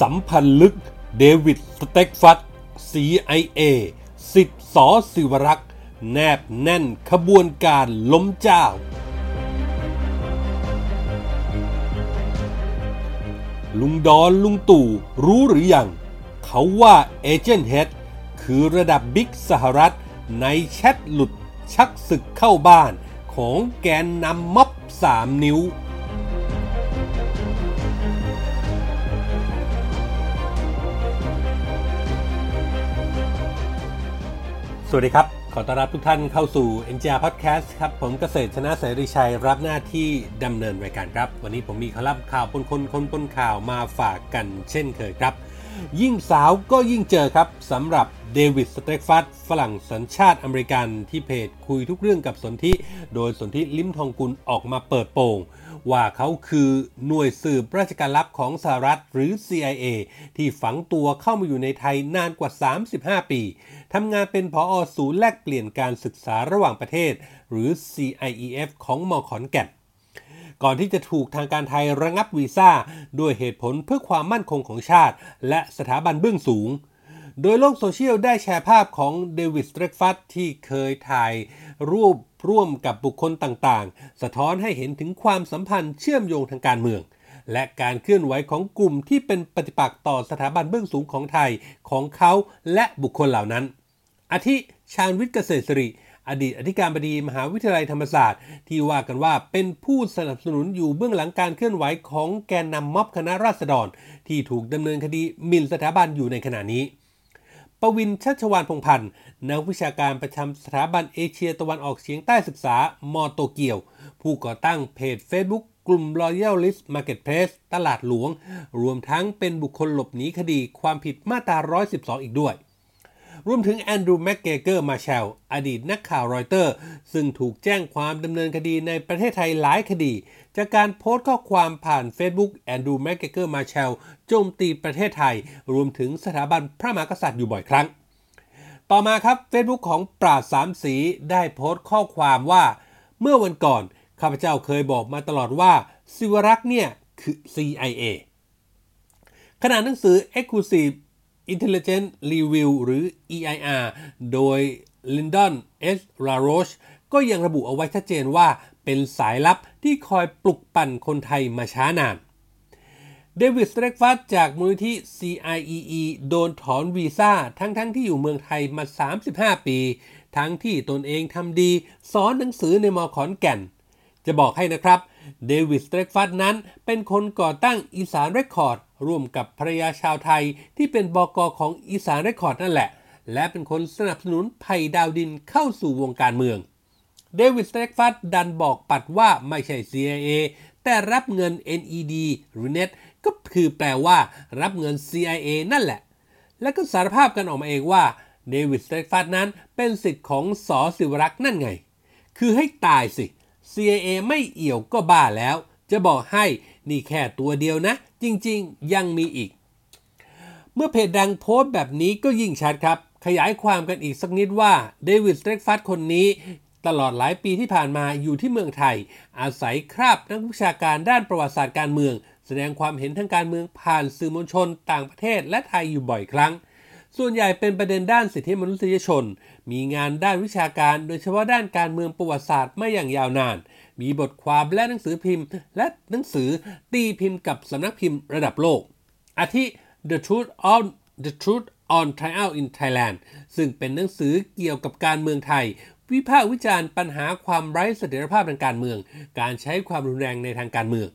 สัมพันธ์ลึก เดวิดสเตรกฟัส CIA ศิษย์ส.ศิวรักษ์ แนบแน่นขบวนการล้มเจ้า ลุงดอนลุงตู่รู้หรือยัง เขาว่า Agent H คือระดับบิ๊กสหรัฐ ในแชทหลุดชักศึกเข้าบ้านของแกนนำม็อบสามนิ้ว สวัสดีครับ ขอต้อนรับทุกท่านเข้าสู่ NGR Podcast ครับ ผมเกษตรชนะเสรีชัย รับหน้าที่ดำเนินรายการครับ วันนี้ผมมีคอลัมน์ข่าวปนคนคนปนข่าวมาฝากกันเช่นเคยครับ ยิ่งสาวก็ยิ่งเจอครับสำหรับเดวิดสเตกฟัตฝรั่งสัญชาติอเมริกันที่เพจคุยทุกเรื่องกับสนธิโดยสนธิลิมทองกุลออกมาเปิดโปงว่าเขาคือหน่วยสืบราชการลับของสหรัฐหรือ CIA ที่ฝังตัวเข้ามาอยู่ในไทยนานกว่า 35 ปี ทำงานเป็นผออศูนย์แลกเปลี่ยนการศึกษาระหว่างประเทศ หรือ CIEF ของมอขอนแก่นก่อนที่จะถูกทางการไทยระงับวีซ่า ด้วยเหตุผลเพื่อความมั่นคงของชาติ และสถาบันเบื้องสูง โดยโลกโซเชียลได้แชร์ภาพของเดวิดสเตรกฟัตที่เคยถ่ายรูปร่วมกับบุคคลต่างๆ สะท้อนให้เห็นถึงความสัมพันธ์เชื่อมโยงทางการเมือง และการเคลื่อนไหวของกลุ่มที่เป็นปฏิปักษ์ต่อสถาบันเบื้องสูงของไทยของเขาและบุคคลเหล่านั้น อาทิชาญวิทย์เกษตรสิริ อดีตอธิการบดีมหาวิทยาลัยธรรมศาสตร์ ที่ว่ากันว่าเป็นผู้สนับสนุนอยู่เบื้องหลังการเคลื่อนไหวของแกนนำม็อบคณะราษฎร ที่ถูกดำเนินคดีหมิ่นสถาบันอยู่ในขณะนี้ปวินชัชวาลพงศ์พันธ์นักวิชาการประจำสถาบันเอเชียตะวันออกเฉียงใต้ศึกษามอโตเกียว ผู้ก่อตั้งเพจ Facebook กลุ่ม Royalist Marketplace ตลาดหลวง รวมทั้งเป็นบุคคลหลบหนีคดีความผิดมาตรา 112 อีกด้วย รวมถึงแอนดรูว์แมกเกรเกอร์มาร์แชลอดีตนักข่าวรอยเตอร์ ซึ่งถูกแจ้งความดำเนินคดีในประเทศไทยหลายคดี จากการโพสต์ข้อความผ่าน Facebook แอนดรูว์แมกเกรเกอร์มาร์แชลโจมตีประเทศไทย รวมถึงสถาบันพระมหากษัตริย์อยู่บ่อยครั้ง ต่อมาครับ Facebook ของปราดสามสีได้โพสต์ข้อความว่า เมื่อวันก่อนข้าพเจ้าเคยบอกมาตลอดว่าสิวรักษ์เนี่ยคือ CIA ขณะหนังสือ Exclusive Intelligence Review หรือ EIR โดย Lyndon S. LaRoche ก็ยังระบุเอาไว้ชัดเจนว่าเป็นสายลับที่คอยปลุกปั่นคนไทยมาช้านาน เดวิดสเตรกฟัสจากมูลนิธิ CIEE โดนถอนวีซ่าทั้งๆที่อยู่เมืองไทยมา 35 ปี ทั้งที่ตนเองทำดี สอนหนังสือในมอขอนแก่น จะบอกให้นะครับ เดวิดสเตรกฟัสนั้นเป็นคนก่อตั้งอีสานเรคคอร์ด ร่วมกับภรรยาชาวไทยที่เป็นบอกอของอีสานเรคคอร์ดนั่นแหละ และเป็นคนสนับสนุนไผ่ดาวดินเข้าสู่วงการเมือง เดวิดสเตรกฟัสดันบอกปัดว่าไม่ใช่ CIA แต่รับเงิน NED หรือ Net ก็คือแปลว่า รับเงิน CIA นั่นแหละ และก็สารภาพกันออกมาเองว่าเดวิดสเตกฟัตนั้นเป็นสิทธิ์ของสอสิวรักษ์นั่นไง คือให้ตายสิ CIA ไม่เอี่ยวก็บ้าแล้ว จะบอกให้นี่แค่ตัวเดียวนะ จริงๆ ยังมีอีก เมื่อเพจดังโพสต์แบบนี้ก็ยิ่งชัดครับ ขยายความกันอีกสักนิดว่าเดวิดสเตรกฟัตคนนี้ ตลอดหลายปีที่ผ่านมาอยู่ที่เมืองไทย อาศัยคราบนักวิชาการด้านประวัติศาสตร์การเมือง แสดงความเห็นทางการเมืองผ่านสื่อมวลชน ต่างประเทศและไทยอยู่บ่อยครั้งส่วนใหญ่เป็นประเด็นด้านสิทธิมนุษยชน มีงานด้านวิชาการ โดยเฉพาะด้านการเมืองประวัติศาสตร์มาอย่างยาวนาน มีบทความและหนังสือพิมพ์ และหนังสือตีพิมพ์กับสำนักพิมพ์ระดับโลก อาทิ The Truth on The Truth on Trial in Thailand ซึ่งเป็นหนังสือเกี่ยวกับการเมืองไทย วิพากษ์วิจารณ์ปัญหาความไร้เสถียรภาพทางการเมือง การใช้ความรุนแรงในทางการเมือง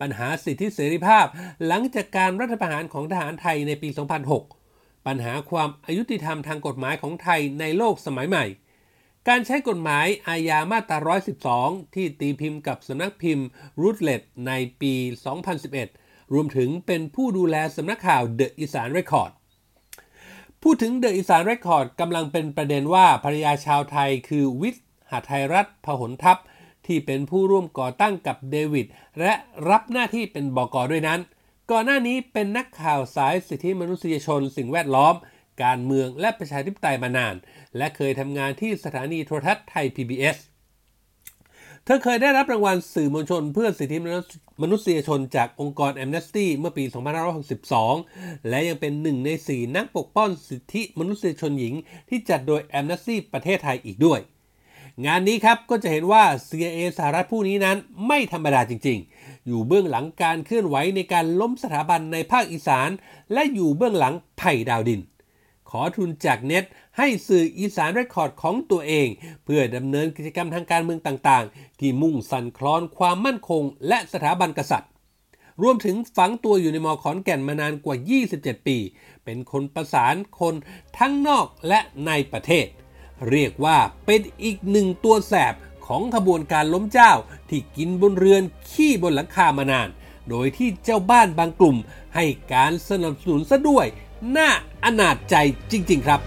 ปัญหาสิทธิเสรีภาพ หลังจากการรัฐประหารของทหารไทยในปี 2006 ปัญหาความอายุติธรรมทางกฎหมายของไทยในโลกสมัยใหม่ การใช้กฎหมายอาญามาตรา 112 ที่ตีพิมพ์กับสำนักพิมพ์รูทเลตในปี 2011 รวมถึงเป็นผู้ดูแลสำนักข่าว The อีสานเรคคอร์ดพูดถึงเดอะอีสานเรคคอร์ดกำลังเป็นประเด็นว่าภรรยาชาวไทยคือวิทย์หาไทยรัฐพหลทัพ ที่เป็นผู้ร่วมก่อตั้งกับเดวิดและรับหน้าที่เป็นบอกอด้วยนั้น ก่อนหน้านี้เป็นนักข่าวสายสิทธิมนุษยชนสิ่งแวดล้อม การเมืองและประชาธิปไตยมานาน และเคยทำงานที่สถานีโทรทัศน์ไทย PBS เธอเคยได้รับรางวัลสื่อมวลชนเพื่อสิทธิมนุษยชนจากองค์กรแอมเนสตี้เมื่อปี 2562 และยังเป็นหนึ่งใน 4 นักปกป้องสิทธิมนุษยชนหญิง ที่จัดโดยแอมเนสตี้ประเทศไทยอีกด้วย งานนี้ครับก็จะเห็นว่า CIA สหรัฐผู้นี้นั้นไม่ธรรมดาจริง ๆ อยู่เบื้องหลังการเคลื่อนไหวในการล้มสถาบันในภาคอีสาน และอยู่เบื้องหลังไผ่ดาวดิน ขอทุนจาก NED ให้สื่ออีสานเรคคอร์ดของตัวเอง เพื่อดำเนินกิจกรรมทางการเมืองต่างๆ ที่มุ่งสั่นคลอนความมั่นคง และสถาบันกษัตริย์ รวมถึงฝังตัวอยู่ในมอขอนแก่นมานานกว่า 27 ปี เป็นคนประสานคนทั้งนอกและในประเทศ เรียกว่าเป็นอีกหนึ่งตัวแสบของขบวนการล้มเจ้าที่กินบนเรือนขี้บนหลังคามานาน โดยที่เจ้าบ้านบางกลุ่มให้การสนับสนุนซะด้วย น่าอนาจใจจริง ๆ ครับ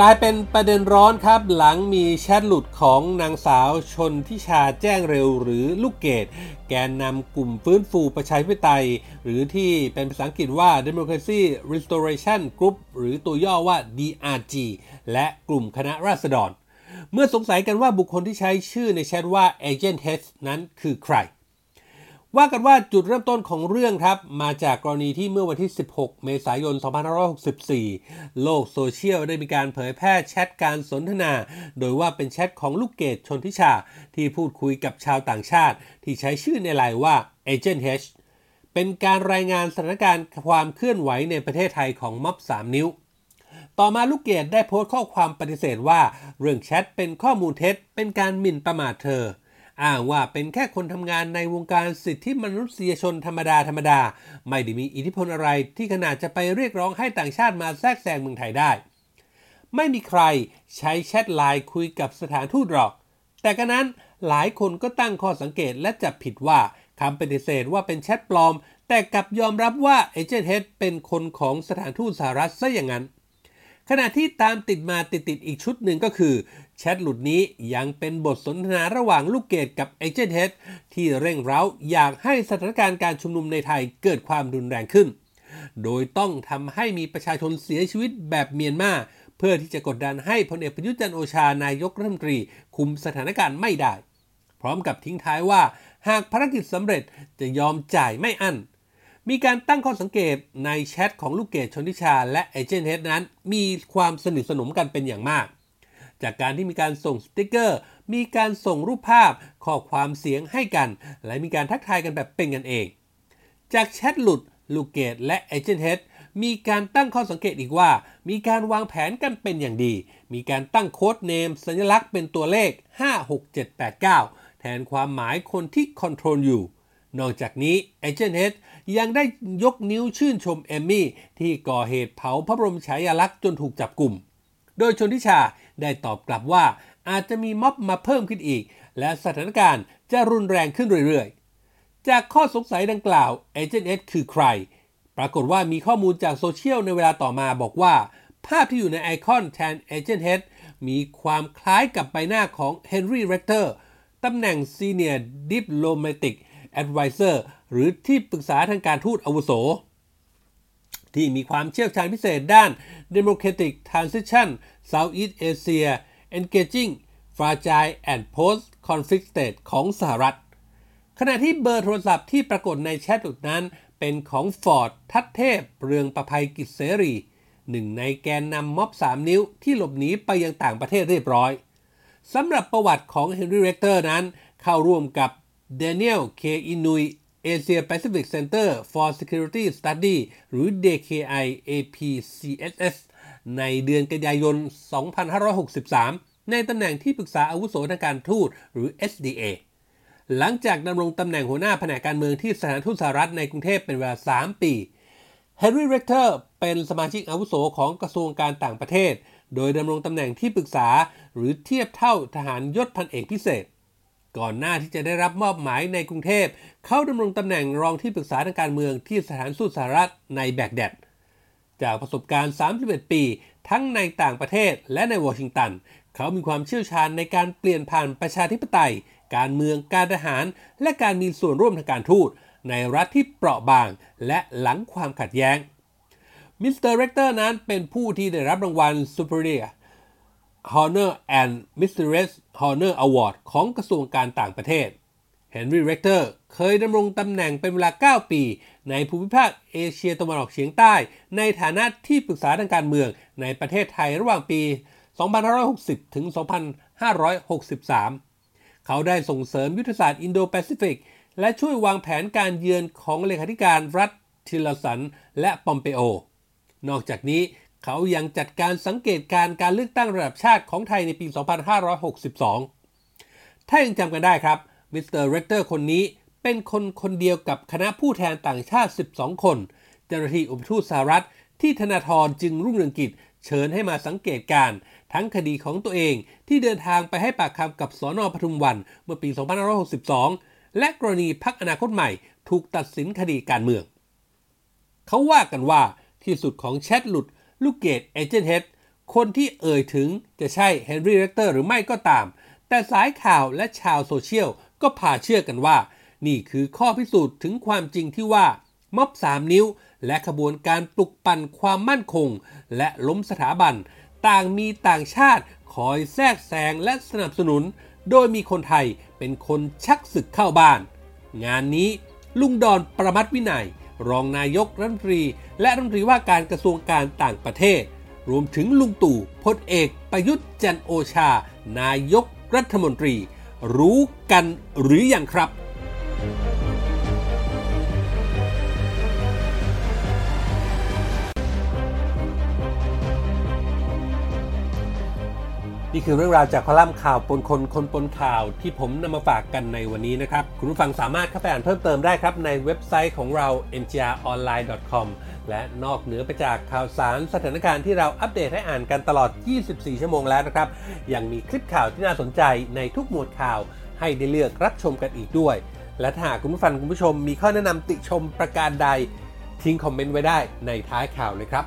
กลายเป็นประเด็นร้อนครับหลังมีแชทหลุดของนางสาวชนทิชาแจ้งเร็วหรือลูกเกดแกนนำกลุ่มฟื้นฟูประชาธิปไตย หรือที่เป็นภาษาอังกฤษว่า Democracy Restoration Group หรือตัวย่อว่า DRG และกลุ่มคณะราษฎร เมื่อสงสัยกันว่าบุคคลที่ใช้ชื่อในแชทว่า Agent H นั้นคือใคร ว่ากันว่าจุดเริ่มต้นของเรื่องครับ มาจากกรณีที่เมื่อวันที่ 16 เมษายน 2564 โลกโซเชียลได้มีการเผยแพร่แชทการสนทนา โดยว่าเป็นแชทของลูกเกดชนทิชา ที่พูดคุยกับชาวต่างชาติ ที่ใช้ชื่อในไลน์ว่า Agent H เป็นการรายงานสถานการณ์ความเคลื่อนไหวในประเทศไทยของม็อบ 3 นิ้ว ต่อมาลูกเกดได้โพสต์ข้อความปฏิเสธว่า เรื่องแชทเป็นข้อมูลเท็จ เป็นการหมิ่นประมาทเธอ อ้างว่าเป็นแค่คนทำงานในวงการสิทธิมนุษยชนธรรมดาธรรมดา ไม่ได้มีอิทธิพลอะไรที่ขนาดจะไปเรียกร้องให้ต่างชาติมาแทรกแซงเมืองไทยได้ ไม่มีใครใช้แชทไลน์คุยกับสถานทูตหรอก แต่กระนั้นหลายคนก็ตั้งข้อสังเกตและจับผิดว่าคำปฏิเสธว่าเป็นแชทปลอม แต่กลับยอมรับว่า Agent H เป็นคนของสถานทูตสหรัฐซะอย่างนั้นขณะที่ตามติดมาติดติดอีกชุดหนึ่งก็คือ แชทหลุดนี้ยังเป็นบทสนทนาระหว่างลูกเกดกับ Agent H ที่เร่งเร้าอยากให้สถานการณ์การชุมนุมในไทยเกิดความรุนแรงขึ้น โดยต้องทำให้มีประชาชนเสียชีวิตแบบเมียนมาเพื่อที่จะกดดันให้พลเอกประยุทธ์จันโอชานายกรัฐมนตรี คุมสถานการณ์ไม่ได้ พร้อมกับทิ้งท้ายว่า หากภารกิจสำเร็จจะยอมจ่ายไม่อั้นมีการตั้งข้อสังเกตในแชทของลูกเกดชนทิชา และเอเจนต์เฮดนั้น มีความสนิทสนมกันเป็นอย่างมาก จากการที่มีการส่งสติกเกอร์ มีการส่งรูปภาพ ข้อความเสียงให้กัน และมีการทักทายกันแบบเป็นกันเอง จากแชทหลุดลูกเกดและ Agent H มีการตั้งข้อสังเกตอีกว่า มีการวางแผนกันเป็นอย่างดี มีการตั้ง code name สัญลักษณ์เป็นตัวเลข 56789 แทนความหมายคนที่ control อยู่ นอกจากนี้ Agent H ยังได้ยกนิ้วชื่นชมเอมมี่ที่ก่อเหตุเผาพระบรมฉายาลักษณ์จนถูกจับกลุ่ม โดยชลธิชาได้ตอบกลับว่าอาจจะมีม็อบมาเพิ่มขึ้นอีก และสถานการณ์จะรุนแรงขึ้นเรื่อยๆ จากข้อสงสัยดังกล่าว Agent H คือใคร ปรากฏว่ามีข้อมูลจากโซเชียลในเวลาต่อมาบอกว่า ภาพที่อยู่ในไอคอนแทน Agent H มีความคล้ายกับใบหน้าของเฮนรี่เรกเตอร์ตำแหน่ง Senior Diplomatic Advisor หรือที่ปรึกษาทางการทูตอาวุโส ที่มีความเชี่ยวชาญพิเศษด้าน Democratic Transition Southeast Asia Engaging Fragile and Post-Conflict State ของสหรัฐ ขณะที่เบอร์โทรศัพท์ที่ปรากฏในแชทนั้น เป็นของฟอร์ดทัตเทพ เรืองประภัยกิจเสรี หนึ่งในแกนนำม็อบ 3 นิ้วที่หลบหนีไปยังต่างประเทศเรียบร้อยสำหรับประวัติของเฮนรี่เรกเตอร์นั้น เข้าร่วมกับ Daniel K. Inouye Asia Pacific Center for Security Studies หรือ DKI APCSS ในเดือนกันยายน 2563 ในตำแหน่งที่ปรึกษาอาวุโสทางการทูตหรือ SDA หลังจากดำรงตำแหน่งหัวหน้าแผนกการเมืองที่สถานทูตสหรัฐในกรุงเทพเป็นเวลา 3 ปี Henry Rector เป็นสมาชิกอาวุโสของกระทรวงการต่างประเทศ โดยดำรงตำแหน่งที่ปรึกษาหรือเทียบเท่าทหารยศพันเอกพิเศษ ก่อนหน้าที่จะได้รับมอบหมายในกรุงเทพ เขาดำรงตำแหน่งรองที่ปรึกษาทางการเมืองที่สถานทูตสหรัฐในแบกแดด จากประสบการณ์ 31 ปี ทั้งในต่างประเทศและในวอชิงตัน เขามีความเชี่ยวชาญในการเปลี่ยนผ่านประชาธิปไตย การเมืองการทหาร และการมีส่วนร่วมทางการทูต ในรัฐที่เปราะบาง และหลังความขัดแย้งมิสเตอร์เรกเตอร์นั้นเป็นผู้ที่ได้รับรางวัล Superior Honor and Meritorious Honor Award ของกระทรวงการต่างประเทศเฮนรี่เรกเตอร์เคยดำรงตำแหน่งเป็นเวลา 9 ปี ในภูมิภาคเอเชียตะวันออกเฉียงใต้ ในฐานะที่ปรึกษาทางการเมืองในประเทศไทยระหว่างปี 2560 ถึง 2563 เขาได้ส่งเสริมยุทธศาสตร์อินโดแปซิฟิก และช่วยวางแผนการเยือนของเลขาธิการรัฐทิลสัน และปอมเปโอ นอกจากนี้ เขายังจัดการสังเกตการณ์การเลือกตั้งระดับชาติของไทยในปี 2562 ถ้ายังจำกันได้ครับมิสเตอร์เรกเตอร์คนนี้เป็นคนคนเดียวกับคณะผู้แทนต่างชาติ 12 คน เจ้าหน้าที่อุปทูตสหรัฐ ที่ธนาธรจึงรุ่งเรืองกิจเชิญให้มาสังเกตการณ์ ทั้งคดีของตัวเองที่เดินทางไปให้ปากคำกับสอนอปทุมวันเมื่อปี 2562 และกรณีพรรคอนาคตใหม่ถูกตัดสินคดีการเมือง เขาว่ากันว่าที่สุดของแชทหลุด ลูกเกดเอเจนต์เฮดคนที่เอ่ยถึงจะใช่เฮนรี่เรกเตอร์หรือไม่ก็ตาม แต่สายข่าวและชาวโซเชียลก็พาเชื่อกันว่า นี่คือข้อพิสูจน์ถึงความจริงที่ว่าม็อบสามนิ้ว และขบวนการปลุกปั่นความมั่นคง และล้มสถาบัน ต่างมีต่างชาติคอยแทรกแซงและสนับสนุน โดยมีคนไทยเป็นคนชักศึกเข้าบ้าน งานนี้ลุงดอนประมัติวินัย รองนายกรัฐมนตรี และรัฐมนตรีว่าการกระทรวงการต่างประเทศ รวมถึงลุงตู่พลเอกประยุทธ์จันโอชา นายกรัฐมนตรี รู้กันหรืออยังครับ นี่คือเรื่องราวจากคอลัมน์ข่าวปนคนคนปนข่าวที่ผมนำมาฝากกันในวันนี้นะครับ คุณผู้ฟังสามารถเข้าไปอ่านเพิ่มเติมได้ครับ ในเว็บไซต์ของเรา ngronline.com และนอกเหนือไปจากข่าวสารสถานการณ์ที่เราอัปเดตให้อ่านกันตลอด 24 ชั่วโมงแล้วนะครับ ยังมีคลิปข่าวที่น่าสนใจในทุกหมวดข่าว ให้ได้เลือกรับชมกันอีกด้วย และถ้าหากคุณผู้ฟังคุณผู้ชมมีข้อแนะนำติชมประการใด ทิ้งคอมเมนต์ไว้ได้ในท้ายข่าวเลยครับ